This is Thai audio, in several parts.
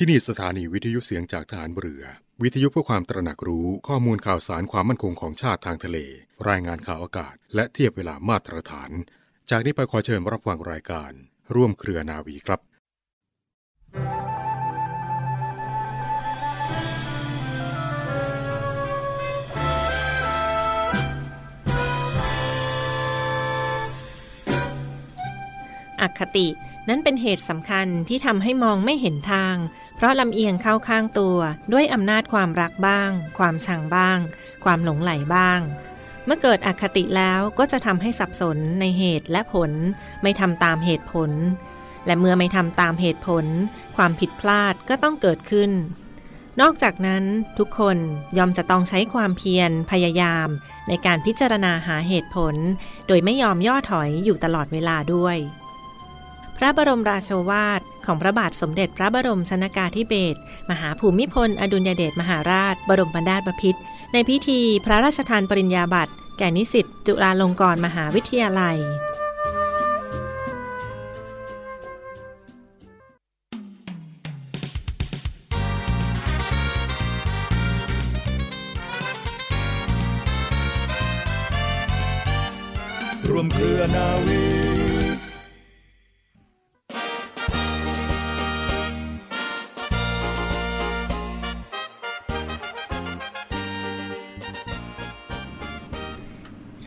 ที่นี่สถานีวิทยุเสียงจากฐานเรือ วิทยุเพื่อความตระหนักรู้ข้อมูลข่าวสารความมั่นคงของชาติทางทะเล รายงานข่าวอากาศ และเทียบเวลามาตรฐาน จากนี้ไปขอเชิญรับฟังรายการ ร่วมเครือนาวีครับ อคติ นั้นเป็นเหตุสำคัญที่ทำให้มองไม่เห็นทาง เพราะลำเอียงเข้าข้างตัวด้วยอำนาจความรักบ้าง ความชังบ้าง ความหลงไหลบ้าง เมื่อเกิดอคติแล้วก็จะทำให้สับสนในเหตุและผล ไม่ทำตามเหตุผล และเมื่อไม่ทำตามเหตุผล ความผิดพลาดก็ต้องเกิดขึ้น นอกจากนั้นทุกคนยอมจะต้องใช้ความเพียรพยายาม ในการพิจารณาหาเหตุผล โดยไม่ยอมย่อถอยอยู่ตลอดเวลาด้วย พระบรมราโชวาท ของพระบาทสมเด็จพระบรมชนากาธิเบศรมหาภูมิพล อดุลยเดชมหาราช บรมบรรดาบพิตรในพิธีพระราชทานปริญญาบัตรแก่นิสิตจุฬาลงกรณ์มหาวิทยาลัย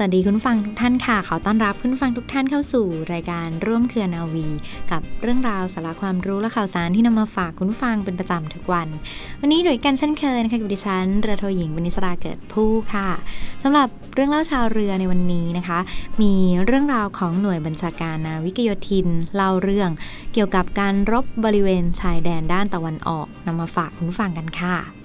วัสดีคุณฟังทุกท่านค่ะ ขอต้อนรับคุณฟังทุกท่านเข้าสู่รายการร่วมเครือนาวี กับเรื่องราวสาระความรู้และข่าวสารที่นำมาฝากคุณฟังเป็นประจำทุกวัน วันนี้โดยกันเช่นเคยนะคะกับดิฉันเรือโทหญิงวณิสราเกิดผู้ค่ะสำหรับเรื่องเล่าชาวเรือในวันนี้นะคะ มีเรื่องราวของหน่วยบัญชาการนาวิกโยธินเล่าเรื่อง เกี่ยวกับการรบบริเวณชายแดนด้านตะวันออกนำมาฝากคุณฟังกันค่ะ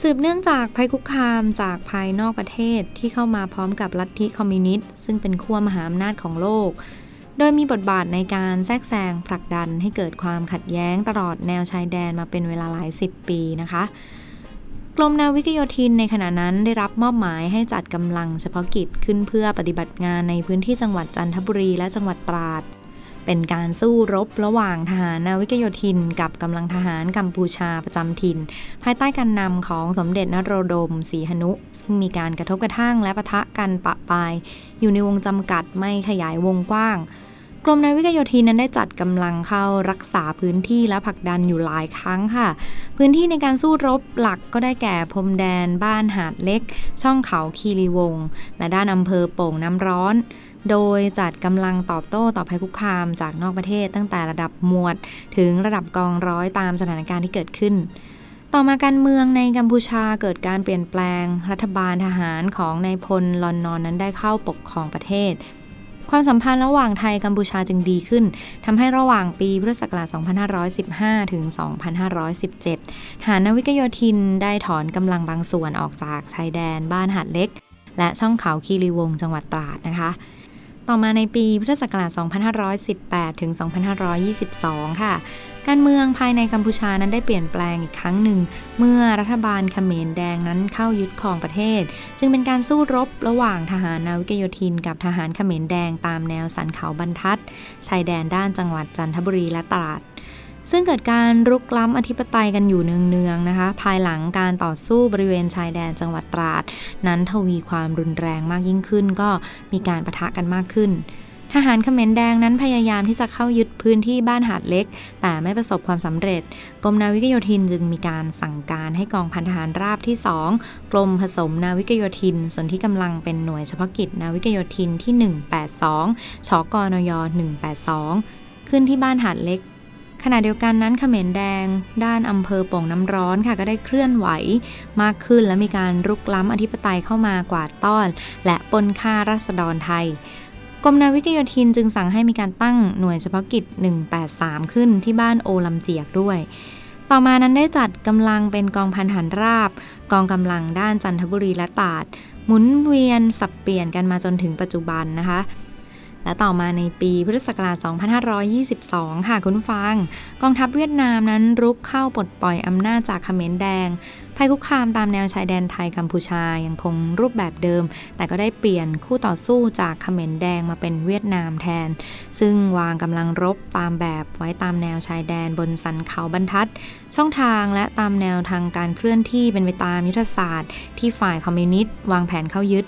สืบเนื่องจากภัยคุกคามจากภายนอกประเทศที่เข้ามาพร้อมกับลัทธิคอมมิวนิสต์ซึ่งเป็นขั้วมหาอำนาจของโลก โดยมีบทบาทในการแทรกแซงผลักดันให้เกิดความขัดแย้งตลอดแนวชายแดนมาเป็นเวลาหลายสิบปีนะคะกรมนาวิกโยธินในขณะนั้นได้รับมอบหมายให้จัดกำลังเฉพาะกิจขึ้นเพื่อปฏิบัติงานในพื้นที่จังหวัดจันทบุรีและจังหวัดตราด เป็นการสู้รบระหว่างทหารนาวิกโยธิน กับกำลังทหารกัมพูชาประจำถิ่น ภายใต้การนำของสมเด็จนโรดมศรีหนุ ซึ่งมีการกระทบกระทั่งและปะทะกันปะปาย อยู่ในวงจำกัดไม่ขยายวงกว้างกรมนาวิกโยธินนั้นได้จัดกำลังเข้ารักษาพื้นที่และผลักดันอยู่หลายครั้งค่ะ พื้นที่ในการสู้รบหลักก็ได้แก่พรมแดน บ้านหาดเล็ก ช่องเขาคีรีวง และด้านอำเภอโป่งน้ำร้อน โดยจัดกำลังตอบโต้ต่อภัยคุกคามจากนอกประเทศตั้งแต่ระดับหมวด ถึงระดับกองร้อยตามสถานการณ์ที่เกิดขึ้น ต่อมาการเมืองในกัมพูชาเกิดการเปลี่ยนแปลง รัฐบาลทหารของนายพลลอนนอนนั้นได้เข้าปกครองประเทศความสัมพันธ์ระหว่างไทยกัมพูชาจึงดีขึ้นทำให้ระหว่างปีพุทธศักราช 2515 ถึง 2517ฐานนาวิกโยธินได้ถอนกำลังบางส่วนออกจากชายแดนบ้านหาดเล็ก และช่องเขาคีรีวงจังหวัดตราดนะคะ ต่อมาในปีพุทธศักราช 2518 ถึง 2522 ค่ะ การเมืองภายในกัมพูชานั้นได้เปลี่ยนแปลงอีกครั้งหนึ่ง เมื่อรัฐบาลเขมรแดงนั้นเข้ายึดครองประเทศ จึงเป็นการสู้รบระหว่างทหารนาวิกโยธิน กับทหารเขมรแดงตามแนวสันเขาบรรทัด ชายแดนด้านจังหวัดจันทบุรีและตราด ซึ่งเกิดการรุกล้ำอธิปไตยกันอยู่เนืองๆนะคะ ภายหลังการต่อสู้บริเวณชายแดนจังหวัดตราด นั้นทวีความรุนแรงมากยิ่งขึ้น ก็มีการประทะกันมากขึ้น ทหารเขมรแดงนั้นพยายามที่จะเข้ายึดพื้นที่บ้านหาดเล็ก แต่ไม่ประสบความสำเร็จ กรมนาวิกโยธินจึงมีการสั่งการให้กองพันทหารราบที่ 2 กรมผสมนาวิกโยธิน ส่วนที่กำลังเป็นหน่วยเฉพาะกิจนาวิกโยธินที่ 182 ชกนย 182ขึ้นที่บ้านหาดเล็ก ขณะเดียวกันนั้นเขมรแดง ด้านอำเภอโป่งน้ำร้อนค่ะก็ได้เคลื่อนไหวมากขึ้นและมีการรุกล้ำอธิปไตยเข้ามากวาดต้อน และปนค่ารัษฎรไทยกรมนาวิกโยธินจึงสั่งให้มีการตั้งหน่วยเฉพาะกิจ 183 ขึ้นที่บ้านโอลำเจียกด้วย ต่อมานั้นได้จัดกำลังเป็นกองพันหันราบ กองกำลังด้านจันทบุรีและตาด หมุนเวียนสับเปลี่ยนกันมาจนถึงปัจจุบันนะคะ และต่อมาในปีพุทธศักราช 2522 ค่ะคุณฟัง กองทัพเวียดนามนั้นรุกเข้าปลดปล่อยอำนาจจากเขมรแดงภัยคุกคามตามแนวชายแดนไทยกัมพูชายังคงรูปแบบเดิม แต่ก็ได้เปลี่ยนคู่ต่อสู้จากเขมรแดงมาเป็นเวียดนามแทน ซึ่งวางกำลังรบตามแบบไว้ตามแนวชายแดนบนสันเขาบรรทัด ช่องทางและตามแนวทางการเคลื่อนที่เป็นไปตามยุทธศาสตร์ ที่ฝ่ายคอมมิวนิสต์วางแผนเข้ายึด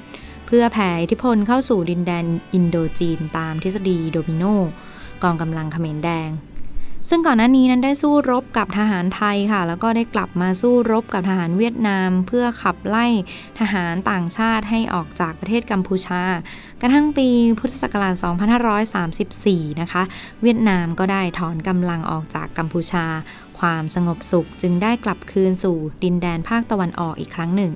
เพื่อแผ่อิทธิพลเข้าสู่ดินแดนอินโดจีนตามทฤษฎีโดมิโนกองกำลังเขมรแดง ซึ่งก่อนหน้านี้นั้นได้สู้รบกับทหารไทยค่ะ แล้วก็ได้กลับมาสู้รบกับทหารเวียดนาม เพื่อขับไล่ทหารต่างชาติให้ออกจากประเทศกัมพูชา กระทั่งปีพุทธศักราช 2534 นะคะ เวียดนามก็ได้ถอนกำลังออกจากกัมพูชา ความสงบสุขจึงได้กลับคืนสู่ดินแดนภาคตะวันออกอีกครั้งหนึ่ง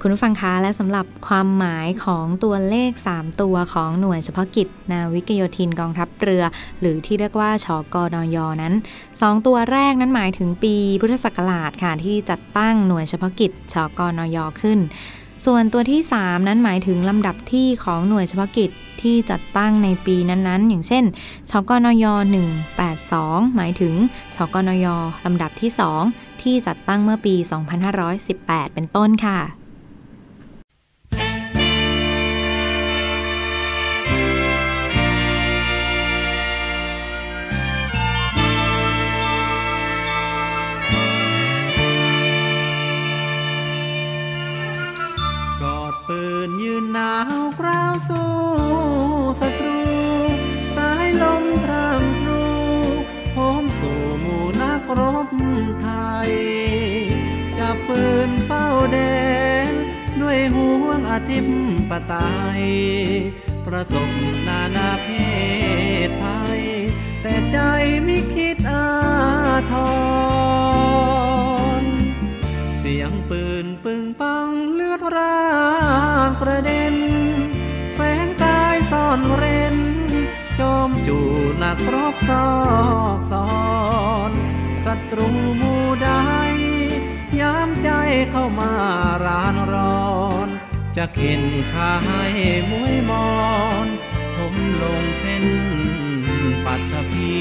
คุณผู้ฟังคะและสำหรับความหมายของตัวเลข 3 ตัวของหน่วยเฉพาะกิจ นาวิกโยธินกองทัพเรือ หรือที่เรียกว่าชกนยนั้น 2 ตัวแรกนั้นหมายถึงปีพุทธศักราชค่ะที่จัดตั้งหน่วยเฉพาะกิจชกนยขึ้น ส่วนตัวที่ 3 นั้นหมายถึงลำดับที่ของหน่วยเฉพาะกิจที่จัดตั้งในปีนั้นๆ อย่างเช่น ชกนย 182 หมายถึง ชกนยลำดับที่ 2 ที่จัดตั้งเมื่อปี 2518 เป็นต้นค่ะ นักรบซอกซอนศัตรูมูใดยามใจเข้ามารานร้อน จะเข็นขาให้มวยมอนผมลงเส้นปัตภี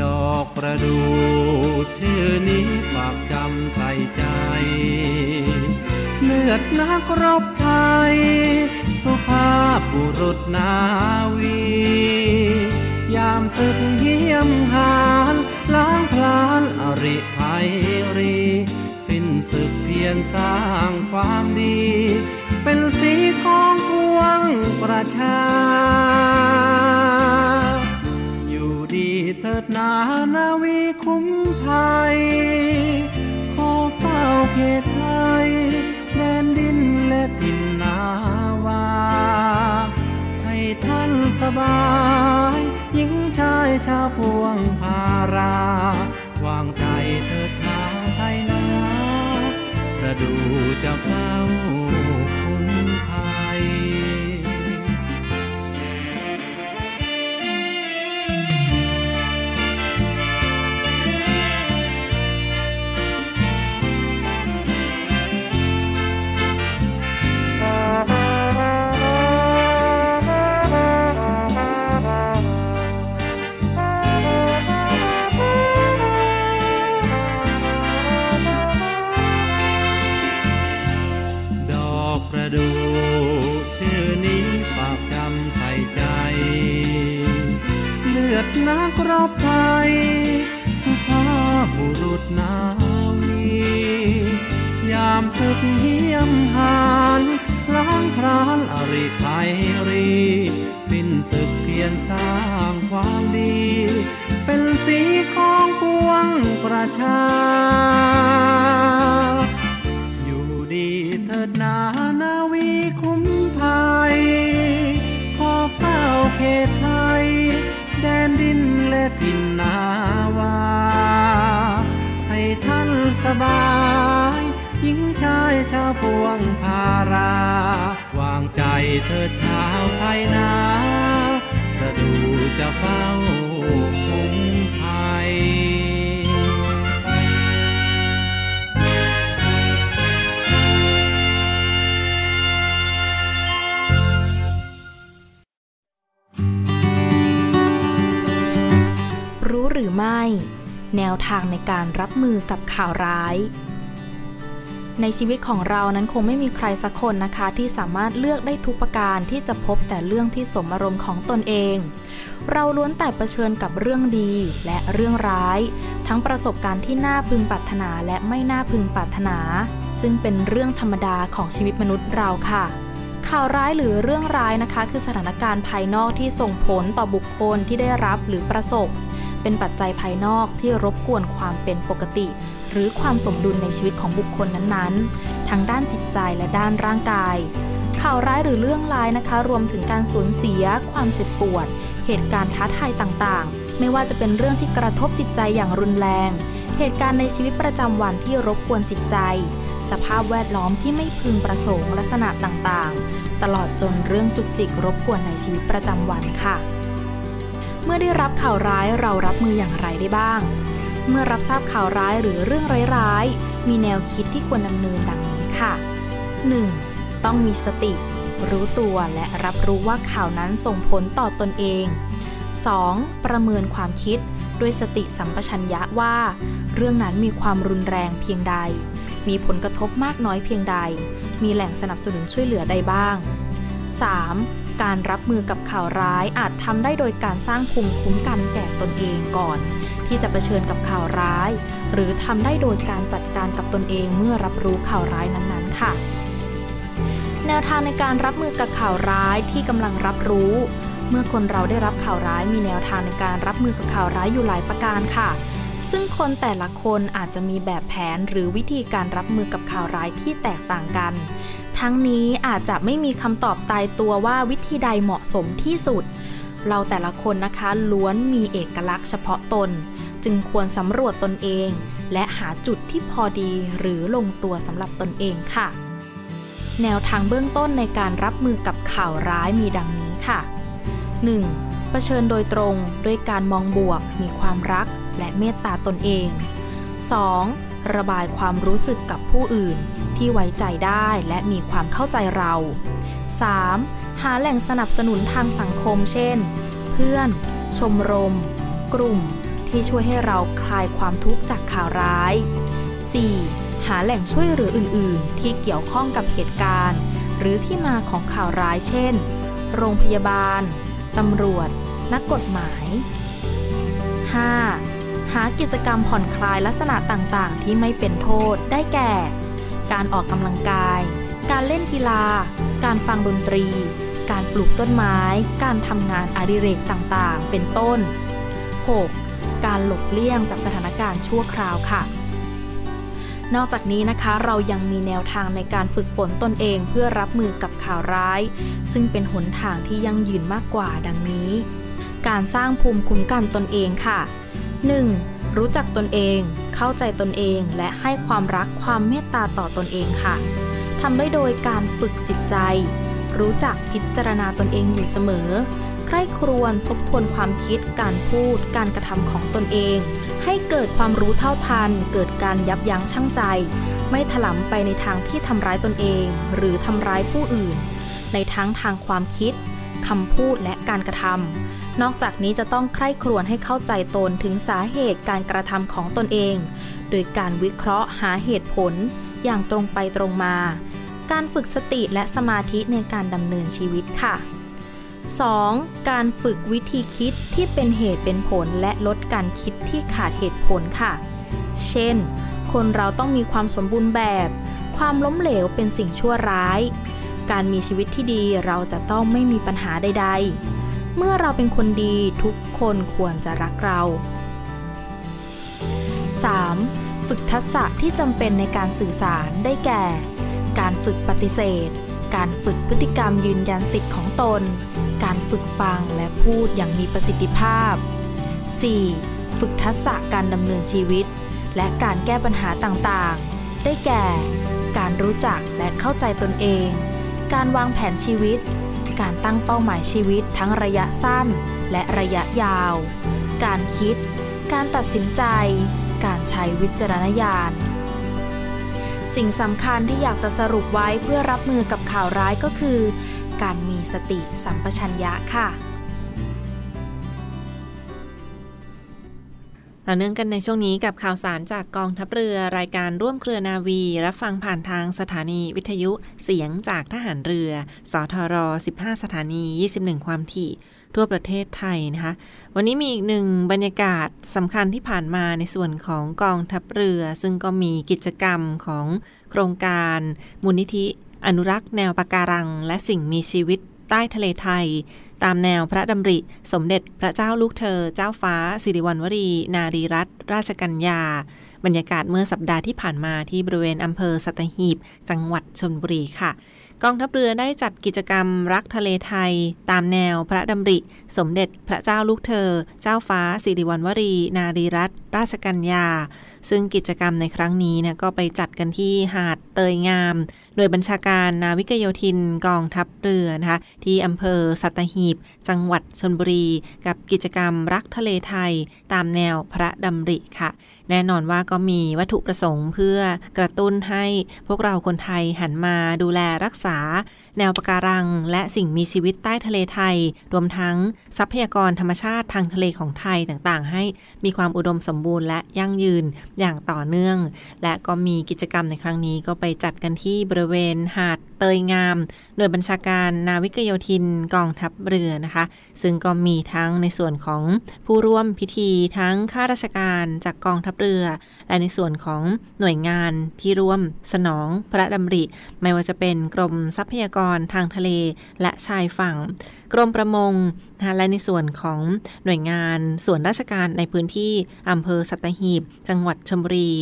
ดอกประดูชื่อนี้ฝากจำใส่ใจ เลือดนักรบไทย สุภาพบุรุษนาวี ยามศึกเยี่ยมหานล้างพลานอริภัยรี สิ้นศึกเพียงสร้างความดี เป็นสีของพวงประชา อยู่ดีเถิดนานาวีคุ้มไทย ขอเฝ้าเขตไทย และถิ่นนาให้ท่านสบายหญิงชายชาวพวงพาราวางใจเธอชาวไทยนาประดูจะเฝ้า ชา อยู่ดีเถิดนานาวีคุ้มภัย ขอเฝ้าเขตไทย แดนดินและถิ่นนาวา ให้ท่านสบาย หญิงชายชาวพวงพาราวางใจเธอชาวไทยนาประดูจะเฝ้าคง แนวทางในการรับมือกับข่าวร้าย ในชีวิตของเรานั้นคงไม่มีใครสักคนนะคะ ที่สามารถเลือกได้ทุกประการที่จะพบแต่เรื่องที่สมอารมณ์ของตนเอง เราล้วนแต่เผชิญกับเรื่องดีและเรื่องร้าย ทั้งประสบการณ์ที่น่าพึงปรารถนาและไม่น่าพึงปรารถนา ซึ่งเป็นเรื่องธรรมดาของชีวิตมนุษย์เราค่ะข่าวร้ายหรือเรื่องร้ายนะคะ คือสถานการณ์ภายนอกที่ส่งผลต่อบุคคลที่ได้รับหรือประสบ เป็นปัจจัยภายนอกที่รบกวนความเป็นปกติ หรือความสมดุลในชีวิตของบุคคลนั้นๆ ทั้งด้านจิตใจและด้านร่างกาย ข่าวร้ายหรือเรื่องร้ายนะคะ รวมถึงการสูญเสีย ความเจ็บปวด เหตุการณ์ท้าทายต่างๆ ไม่ว่าจะเป็นเรื่องที่กระทบจิตใจอย่างรุนแรง เหตุการณ์ในชีวิตประจำวันที่รบกวนจิตใจ สภาพแวดล้อมที่ไม่พึงประสงค์ลักษณะต่างๆ ตลอดจนเรื่องจุกจิกรบกวนในชีวิตประจำวันค่ะ เมื่อได้รับข่าวร้ายเรารับมืออย่างไรได้บ้าง เมื่อรับทราบข่าวร้ายหรือเรื่องร้ายๆ มีแนวคิดที่ควรดำเนินดังนี้ค่ะ 1. ต้องมีสติ รู้ตัวและรับรู้ว่าข่าวนั้นส่งผลต่อตนเอง 2. ประเมินความคิดด้วยสติสัมปชัญญะว่า เรื่องนั้นมีความรุนแรงเพียงใด มีผลกระทบมากน้อยเพียงใด มีแหล่งสนับสนุนช่วยเหลือใดบ้าง 3. การรับมือกับข่าวร้ายอาจทำได้โดยการสร้างภูมิคุ้มกันแก่ตนเองก่อน ที่จะเผชิญกับข่าวร้าย หรือทำได้โดยการจัดการกับตนเองเมื่อรับรู้ข่าวร้ายนั้นๆ ค่ะ แนวทางในการรับมือกับข่าวร้ายที่กำลังรับรู้เมื่อคนเราได้รับข่าวร้ายมีแนวทางในการรับมือกับข่าวร้ายอยู่หลายประการค่ะ ซึ่งคนแต่ละคนอาจจะมีแบบแผนหรือวิธีการรับมือกับข่าวร้ายที่แตกต่างกัน ทั้งนี้อาจจะไม่มีคำตอบตายตัวว่าวิธีใดเหมาะสมที่สุด เราแต่ละคนนะคะล้วนมีเอกลักษณ์เฉพาะตน จึงควรสำรวจตนเอง และหาจุดที่พอดีหรือลงตัวสำหรับตนเองค่ะ แนวทางเบื้องต้นในการรับมือกับข่าวร้ายมีดังนี้ค่ะ 1. เผชิญโดยตรงด้วยการมองบวก มีความรัก และเมตตาตนเอง 2. ระบายความรู้สึกกับผู้อื่น ที่ไว้ใจได้และมีความเข้าใจเรา 3. หาแหล่งสนับสนุนทางสังคมเช่น เพื่อน ชมรม กลุ่ม ที่ช่วยให้เราคลายความทุกข์จากข่าวร้าย 4. หาแหล่งช่วยเหลืออื่น ๆ ที่เกี่ยวข้องกับเหตุการณ์ หรือที่มาของข่าวร้ายเช่น โรงพยาบาล ตำรวจ นักกฎหมาย 5. หากิจกรรมผ่อนคลายลักษณะต่างๆ ที่ไม่เป็นโทษได้แก่ การออกกำลังกาย การเล่นกีฬา การฟังดนตรี การปลูกต้นไม้ การทำงานอดิเรกต่างๆ เป็นต้น 6. การหลบเลี่ยงจากสถานการณ์ชั่วคราวค่ะนอกจากนี้นะคะเรายังมีแนวทางในการฝึกฝนตนเองเพื่อรับมือกับข่าวร้าย ซึ่งเป็นหนทางที่ยั่งยืนมากกว่าดังนี้ การสร้างภูมิคุ้มกันตนเองค่ะ 1. รู้จักตนเอง เข้าใจตนเอง และให้ความรักความเมตตาต่อตนเองค่ะทำได้โดยการฝึกจิตใจ รู้จักพิจารณาตนเองอยู่เสมอ ใคร่ครวญทบทวนความคิด การพูด การกระทำของตนเอง ให้เกิดความรู้เท่าทัน เกิดการยับยั้งชั่งใจ ไม่ถลำไปในทางที่ทำร้ายตนเอง หรือทำร้ายผู้อื่น ในทั้งทางความคิดคำพูดและการกระทำ นอกจากนี้จะต้องใคร่ครวญให้เข้าใจตนถึงสาเหตุการกระทำของตนเอง โดยการวิเคราะห์หาเหตุผล อย่างตรงไปตรงมา การฝึกสติและสมาธิในการดำเนินชีวิตค่ะ 2. การฝึกวิธีคิดที่เป็นเหตุเป็นผลและลดการคิดที่ขาดเหตุผลค่ะ เช่น คนเราต้องมีความสมบูรณ์แบบ ความล้มเหลวเป็นสิ่งชั่วร้าย การมีชีวิตที่ดีเราจะต้องไม่มีปัญหาใด ๆ เมื่อเราเป็นคนดีทุกคนควรจะรักเรา 3. ฝึกทักษะที่จำเป็นในการสื่อสารได้แก่ การฝึกปฏิเสธ การฝึกพฤติกรรมยืนยันสิทธิ์ของตน การฝึกฟังและพูดอย่างมีประสิทธิภาพ 4. ฝึกทักษะการดำเนินชีวิต และการแก้ปัญหาต่างๆ ได้แก่ การรู้จักและเข้าใจตนเอง การวางแผนชีวิต การตั้งเป้าหมายชีวิตทั้งระยะสั้นและระยะยาว การคิด การตัดสินใจ การใช้วิจารณญาณ สิ่งสำคัญที่อยากจะสรุปไว้เพื่อรับมือกับข่าวร้ายก็คือ การมีสติสัมปชัญญะค่ะ ต่อเนื่องกันในช่วงนี้กับข่าวสารจากกองทัพเรือรายการร่วมเครือนาวี รับฟังผ่านทางสถานีวิทยุเสียงจากทหารเรือ สทร 15 สถานี 21 ความถี่ ทั่วประเทศไทยนะคะ วันนี้มีอีกหนึ่งบรรยากาศสำคัญที่ผ่านมาในส่วนของกองทัพเรือ ซึ่งก็มีกิจกรรมของโครงการมูลนิธิ อนุรักษ์แนวปะการัง และสิ่งมีชีวิตใต้ทะเลไทย ตามแนวพระดำริ สมเด็จพระเจ้าลูกเธอ เจ้าฟ้า สิริวัณวรี นารีรัตนราชกัญญา บรรยากาศเมื่อสัปดาห์ที่ผ่านมาที่บริเวณอำเภอสัตหีบ จังหวัดชนบุรีค่ะ กองทัพเรือได้จัดกิจกรรมรักทะเลไทย ตามแนวพระดำริ สมเด็จพระเจ้าลูกเธอ เจ้าฟ้า สิริวัณวรี นารีรัตนราชกัญญา ซึ่งกิจกรรมในครั้งนี้เนี่ยก็ไปจัดกันที่หาดเตยงาม โดยบัญชาการนาวิกโยธินกองทัพเรือนะคะที่อำเภอสัตหีบ จังหวัดชนบุรี กับกิจกรรมรักทะเลไทย ตามแนวพระดำริค่ะ แน่นอนว่าก็มีวัตถุประสงค์เพื่อกระตุ้นให้พวกเราคนไทยหันมาดูแลรักษา แนวปะการัง และสิ่งมีชีวิตใต้ทะเลไทย รวมทั้งทรัพยากรธรรมชาติทางทะเลของไทยต่างๆ ให้มีความอุดมสมบูรณ์และยั่งยืนอย่างต่อเนื่อง และก็มีกิจกรรมในครั้งนี้ก็ไปจัดกันที่บริเวณหาดเตยงามโดยบัญชาการนาวิกโยธินกองทัพเรือนะคะ ซึ่งก็มีทั้งในส่วนของผู้ร่วมพิธีทั้งข้าราชการจากกองทัพเรือ และในส่วนของหน่วยงานที่ร่วมสนองพระดำริ ไม่ว่าจะเป็นกรมทรัพยากรรทางทะเลและชายฝั่ง กรมประมงนะและในส่วนของหน่วยงานส่วนราชการในพื้นที่อำเภอสัตหีบ จังหวัดชลบุรี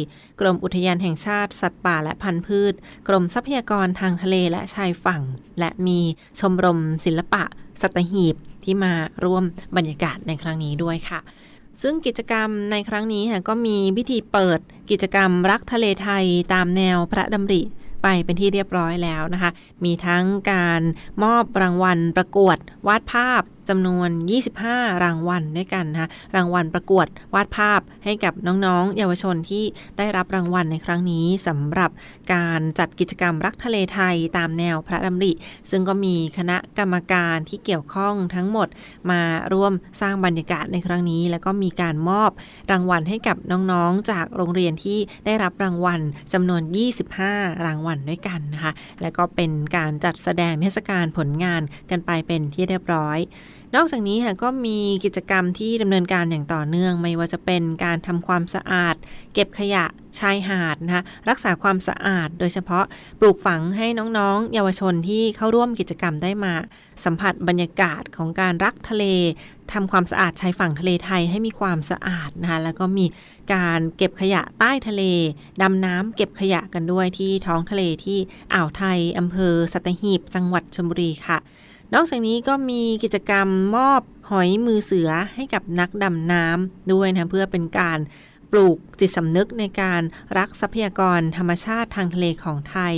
กรมอุทยานแห่งชาติ สัตว์ป่าและพันธุ์พืช กรมทรัพยากรทางทะเลและชายฝั่ง และมีชมรมศิลปะ สัตหีบที่มาร่วมบรรยากาศในครั้งนี้ด้วยค่ะซึ่งกิจกรรมในครั้งนี้ค่ะก็มีพิธีเปิดกิจกรรมรักทะเลไทยตามแนวพระดำริ ไปเป็นที่เรียบร้อยแล้วนะคะ มีทั้งการมอบรางวัลประกวดวาดภาพจำนวน 25 รางวัลด้วยกันนะคะรางวัลประกวดวาดภาพให้กับน้องๆ เยาวชนที่ได้รับรางวัลในครั้งนี้สำหรับการจัดกิจกรรมรักทะเลไทยตามแนวพระดำริ ซึ่งก็มีคณะกรรมการที่เกี่ยวข้องทั้งหมดมาร่วมสร้างบรรยากาศในครั้งนี้ แล้วก็มีการมอบรางวัลให้กับน้องๆ จากโรงเรียนที่ได้รับรางวัลจำนวน 25 รางวัลด้วยกันนะคะแล้วก็เป็นการจัดแสดงเทศกาลผลงานกันไปเป็นที่เรียบร้อย นอกจากนี้ค่ะก็มีกิจกรรมที่ดำเนินการอย่างต่อเนื่อง ไม่ว่าจะเป็นการทำความสะอาด เก็บขยะชายหาดนะคะรักษาความสะอาด โดยเฉพาะปลูกฝังให้น้องๆ เยาวชนที่เข้าร่วมกิจกรรมได้มา สัมผัสบรรยากาศของการรักทะเลทำความสะอาดชายฝั่งทะเลไทยให้มีความสะอาดนะคะแล้วก็มีการเก็บขยะใต้ทะเลดำน้ำเก็บขยะกันด้วยที่ท้องทะเลที่อ่าวไทยอำเภอสัตหีบ จังหวัดชลบุรีค่ะ นอกจากนี้ก็มีกิจกรรมมอบหอยมือเสือให้กับนักดำน้ำด้วยนะเพื่อเป็นการ ปลูกจิตสำนึกในการรักทรัพยากรธรรมชาติทางทะเลของไทย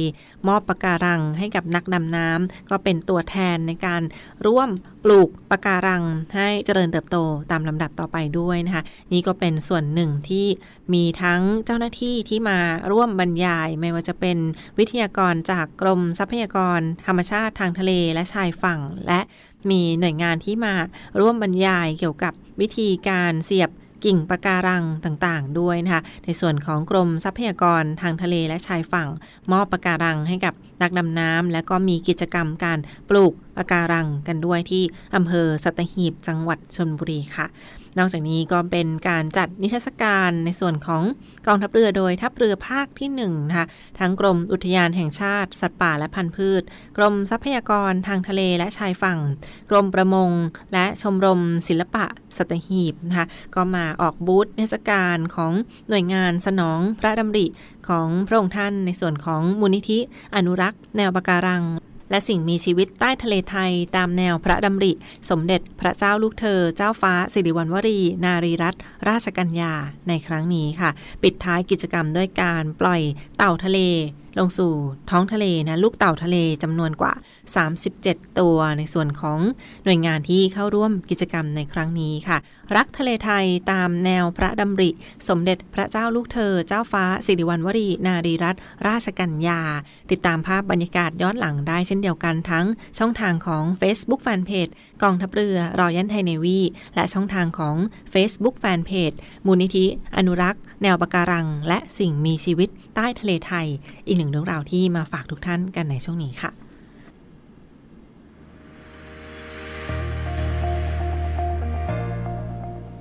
มอบปะการังให้กับนักดำน้ำก็เป็นตัวแทนในการร่วมปลูกปะการังให้เจริญเติบโตตามลำดับต่อไปด้วยนะคะ นี่ก็เป็นส่วนหนึ่งที่มีทั้งเจ้าหน้าที่ที่มาร่วมบรรยาย ไม่ว่าจะเป็นวิทยากรจากกรมทรัพยากร ธรรมชาติทางทะเลและชายฝั่ง และมีหน่วยงานที่มาร่วมบรรยายเกี่ยวกับวิธีการเสียบ กิ่งปะการังต่างๆ ด้วยนะคะ ในส่วนของกรมทรัพยากรทางทะเลและชายฝั่ง มอบปะการังให้กับนักดำน้ำและก็มีกิจกรรมการปลูก ปะการังกันด้วยที่อำเภอสัตหีบจังหวัดชลบุรีค่ะ นอกจากนี้ก็เป็นการจัดนิทรรศการในส่วนของกองทัพเรือโดยทัพเรือภาคที่1นนะคะทั้งกรมอุทยานแห่งชาติ สัตว์ป่าและพันธุ์พืช กรมทรัพยากรทางทะเลและชายฝั่ง กรมประมง และชมรมศิลปะสัตหีบนะคะก็มาออกบูธนิทรรศการของหน่วยงานสนองพระดำริของพระองค์ท่านในส่วนของมูลนิธิอนุรักษ์ แนวปะการัง และสิ่งมีชีวิตใต้ทะเลไทยตามแนวพระดำริ สมเด็จพระเจ้าลูกเธอ เจ้าฟ้าสิริวัณวรี นารีรัตนราชกัญญาในครั้งนี้ค่ะ ปิดท้ายกิจกรรมด้วยการปล่อยเต่าทะเล ลงสู่ท้องทะเลนะลูกเต่าทะเลจำนวนกว่า 37 ตัว ในส่วนของหน่วยงานที่เข้าร่วมกิจกรรมในครั้งนี้ค่ะ รักทะเลไทยตามแนวพระดำริ สมเด็จพระเจ้าลูกเธอ เจ้าฟ้าสิริวัณวรีนารีรัตนราชกัญญา ติดตามภาพบรรยากาศย้อนหลังได้เช่นเดียวกันทั้งช่องทางของ Facebook Fanpage กองทัพเรือรอยันไทยเนวีและช่องทางของ Facebook Fanpage มูลนิธิ อนุรักษ์ แนวปะการัง และสิ่งมีชีวิตใต้ทะเลไทย อีกหนึ่งเรื่องราวที่มาฝากทุกท่านกันในช่วงนี้ค่ะ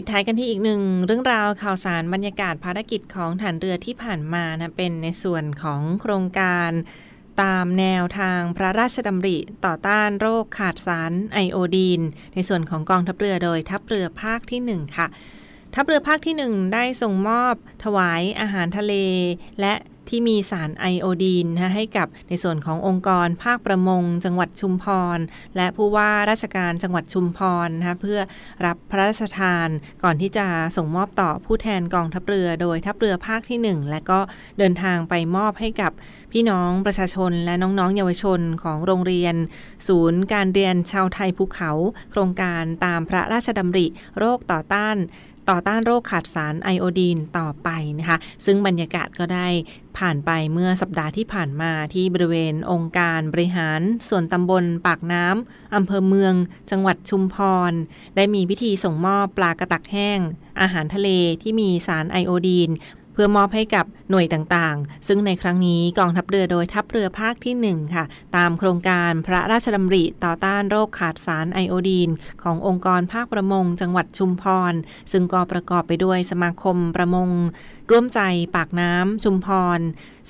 ปิดท้ายกันที่อีกหนึ่งเรื่องราวข่าวสารบรรยากาศภารกิจของฐานเรือที่ผ่านมานะเป็นในส่วนของโครงการตามแนวทางพระราชดำริต่อต้านโรคขาดสารไอโอดีน ในส่วนของกองทัพเรือโดยทัพเรือภาคที่ 1 ค่ะ ทัพเรือภาคที่ 1 ได้ส่งมอบถวายอาหารทะเล และ ที่มีสารไอโอดีนนะให้กับในส่วนขององค์กรภาคประมง จังหวัดชุมพร และผู้ว่าราชการจังหวัดชุมพรนะคะเพื่อรับพระราชทานก่อนที่จะส่งมอบต่อผู้แทนกองทัพเรือ โดยทัพเรือภาคที่ 1 และก็เดินทางไปมอบให้กับพี่น้องประชาชน และน้องๆ เยาวชนของโรงเรียน ศูนย์การเรียนชาวไทยภูเขา โครงการตามพระราชดำริโรคต่อต้าน ต่อต้านโรคขาดสารไอโอดีนต่อไปนะคะ ซึ่งบรรยากาศก็ได้ผ่านไปเมื่อสัปดาห์ที่ผ่านมาที่บริเวณองค์การบริหาร ส่วนตำบลปากน้ำอำเภอเมือง จังหวัดชุมพร ได้มีพิธีส่งมอบปลากระตักแห้ง อาหารทะเลที่มีสารไอโอดีน พื่อมอบให้กับหน่วยต่างๆ ซึ่งในครั้งนี้กองทัพเรือโดยทัพเรือภาคที่ 1 ค่ะ ตามโครงการพระราชดำริต่อต้านโรคขาดสารไอโอดีน ขององค์กรภาคประมง จังหวัดชุมพร ซึ่งก็ประกอบไปด้วยสมาคมประมง ร่วมใจปากน้ำชุมพร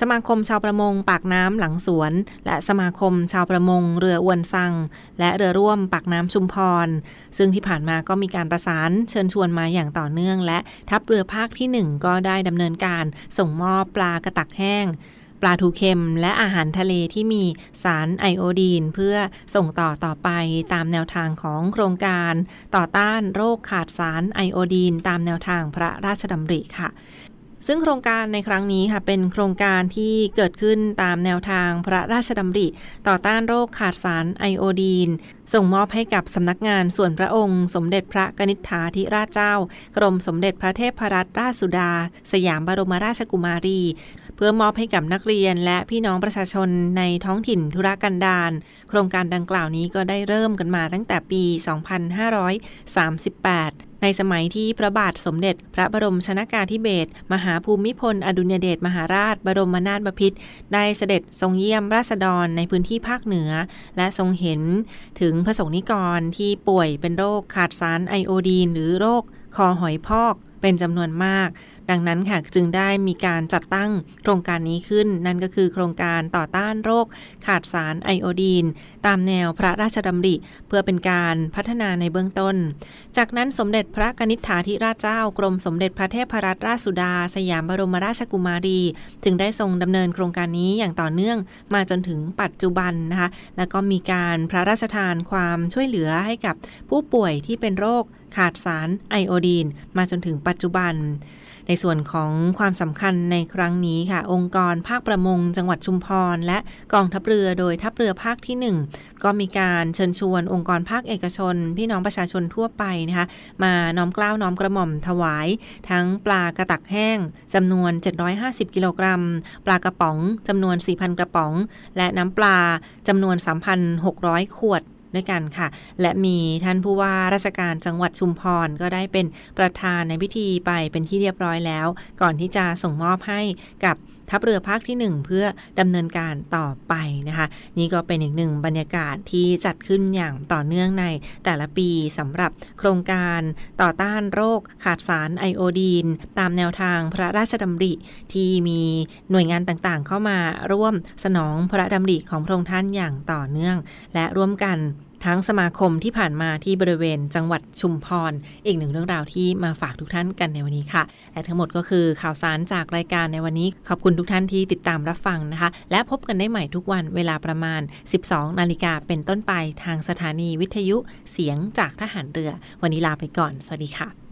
สมาคมชาวประมง ปากน้ำหลังสวน และสมาคมชาวประมง เรืออวนซัง และเรือร่วมปากน้ำชุมพร ซึ่งที่ผ่านมาก็มีการประสานเชิญชวนมาอย่างต่อเนื่อง และทัพเรือภาคที่ 1 ก็ได้ดำเนินการส่งมอบปลากระตักแห้ง ปลาทูเค็ม และอาหารทะเลที่มีสารไอโอดีน เพื่อส่งต่อต่อไปตามแนวทางของโครงการ ต่อต้านโรคขาดสารไอโอดีน ตามแนวทางพระราชดำริค่ะซึ่งโครงการในครั้งนี้ค่ะเป็นโครงการที่เกิดขึ้นตามแนวทางพระราชดำริ ต่อต้านโรคขาดสารไอโอดีน ส่งมอบให้กับสำนักงานส่วนพระองค์ สมเด็จพระกนิษฐาธิราชเจ้า กรมสมเด็จพระเทพรัตนราชสุดา สยามบรมราชกุมารี เพื่อมอบให้กับนักเรียนและพี่น้องประชาชนในท้องถิ่นธุรกันดารโครงการดังกล่าวนี้ก็ได้เริ่มกันมาตั้งแต่ปี 2538ในสมัยที่พระบาทสมเด็จพระบรมชนากาธิเบศรมหาภูมิพล อดุลยเดชมหาราช บรมนาถบพิตรได้เสด็จทรงเยี่ยมราษฎรในพื้นที่ภาคเหนือ และทรงเห็นถึงพระสงฆ์นิกรที่ป่วยเป็นโรคขาดสารไอโอดีน หรือโรคคอหอยพอกเป็นจำนวนมาก ดังนั้นค่ะจึงได้มีการจัดตั้งโครงการนี้ขึ้น นั่นก็คือโครงการต่อต้านโรคขาดสารไอโอดีนตามแนวพระราชดำริ เพื่อเป็นการพัฒนาในเบื้องต้น จากนั้นสมเด็จพระกนิษฐาธิราชเจ้ากรมสมเด็จพระเทพรัตนราชสุดา สยามบรมราชกุมารี จึงได้ทรงดำเนินโครงการนี้อย่างต่อเนื่องมาจนถึงปัจจุบันนะคะแล้วก็มีการพระราชทานความช่วยเหลือให้กับผู้ป่วยที่เป็นโรคขาดสารไอโอดีน มาจนถึงปัจจุบัน ในส่วนของความสำคัญในครั้งนี้ค่ะ องค์กรภาคประมง จังหวัดชุมพร และกองทัพเรือโดยทัพเรือภาคที่1ก็มีการเชิญชวนองค์กรภาคเอกชน พี่น้องประชาชนทั่วไปนะคะมาน้อมเกล้าวน้อมกระหม่อมถวาย ทั้งปลากระตักแห้งจำนวน 750 กิโลกรัม ปลากระป๋องจำนวน 4,000 กระป๋อง และน้ำปลาจำนวน 3,600 ขวดด้วยกันค่ะ และมีท่านผู้ว่าราชการจังหวัดชุมพรก็ได้เป็นประธานในพิธีไปเป็นที่เรียบร้อยแล้ว ก่อนที่จะส่งมอบให้กับ ทัพเรือภาคที่ 1 เพื่อดำเนินการต่อไปนะคะ นี่ก็เป็นอีกหนึ่งบรรยากาศที่จัดขึ้นอย่างต่อเนื่องในแต่ละปีสำหรับโครงการต่อต้านโรคขาดสารไอโอดีน ตามแนวทางพระราชดำริที่มีหน่วยงานต่างๆ เข้ามาร่วมสนองพระดำริของพระองค์ท่านอย่างต่อเนื่อง และร่วมกัน ทั้งสมาคมที่ผ่านมาที่บริเวณจังหวัดชุมพร อีกหนึ่งเรื่องราวที่มาฝากทุกท่านกันในวันนี้ค่ะ และทั้งหมดก็คือข่าวสารจากรายการในวันนี้ ขอบคุณทุกท่านที่ติดตามรับฟังนะคะ และพบกันได้ใหม่ทุกวันเวลาประมาณ 12 นาฬิกาเป็นต้นไปทางสถานีวิทยุเสียงจากทหารเรือ วันนี้ลาไปก่อน สวัสดีค่ะ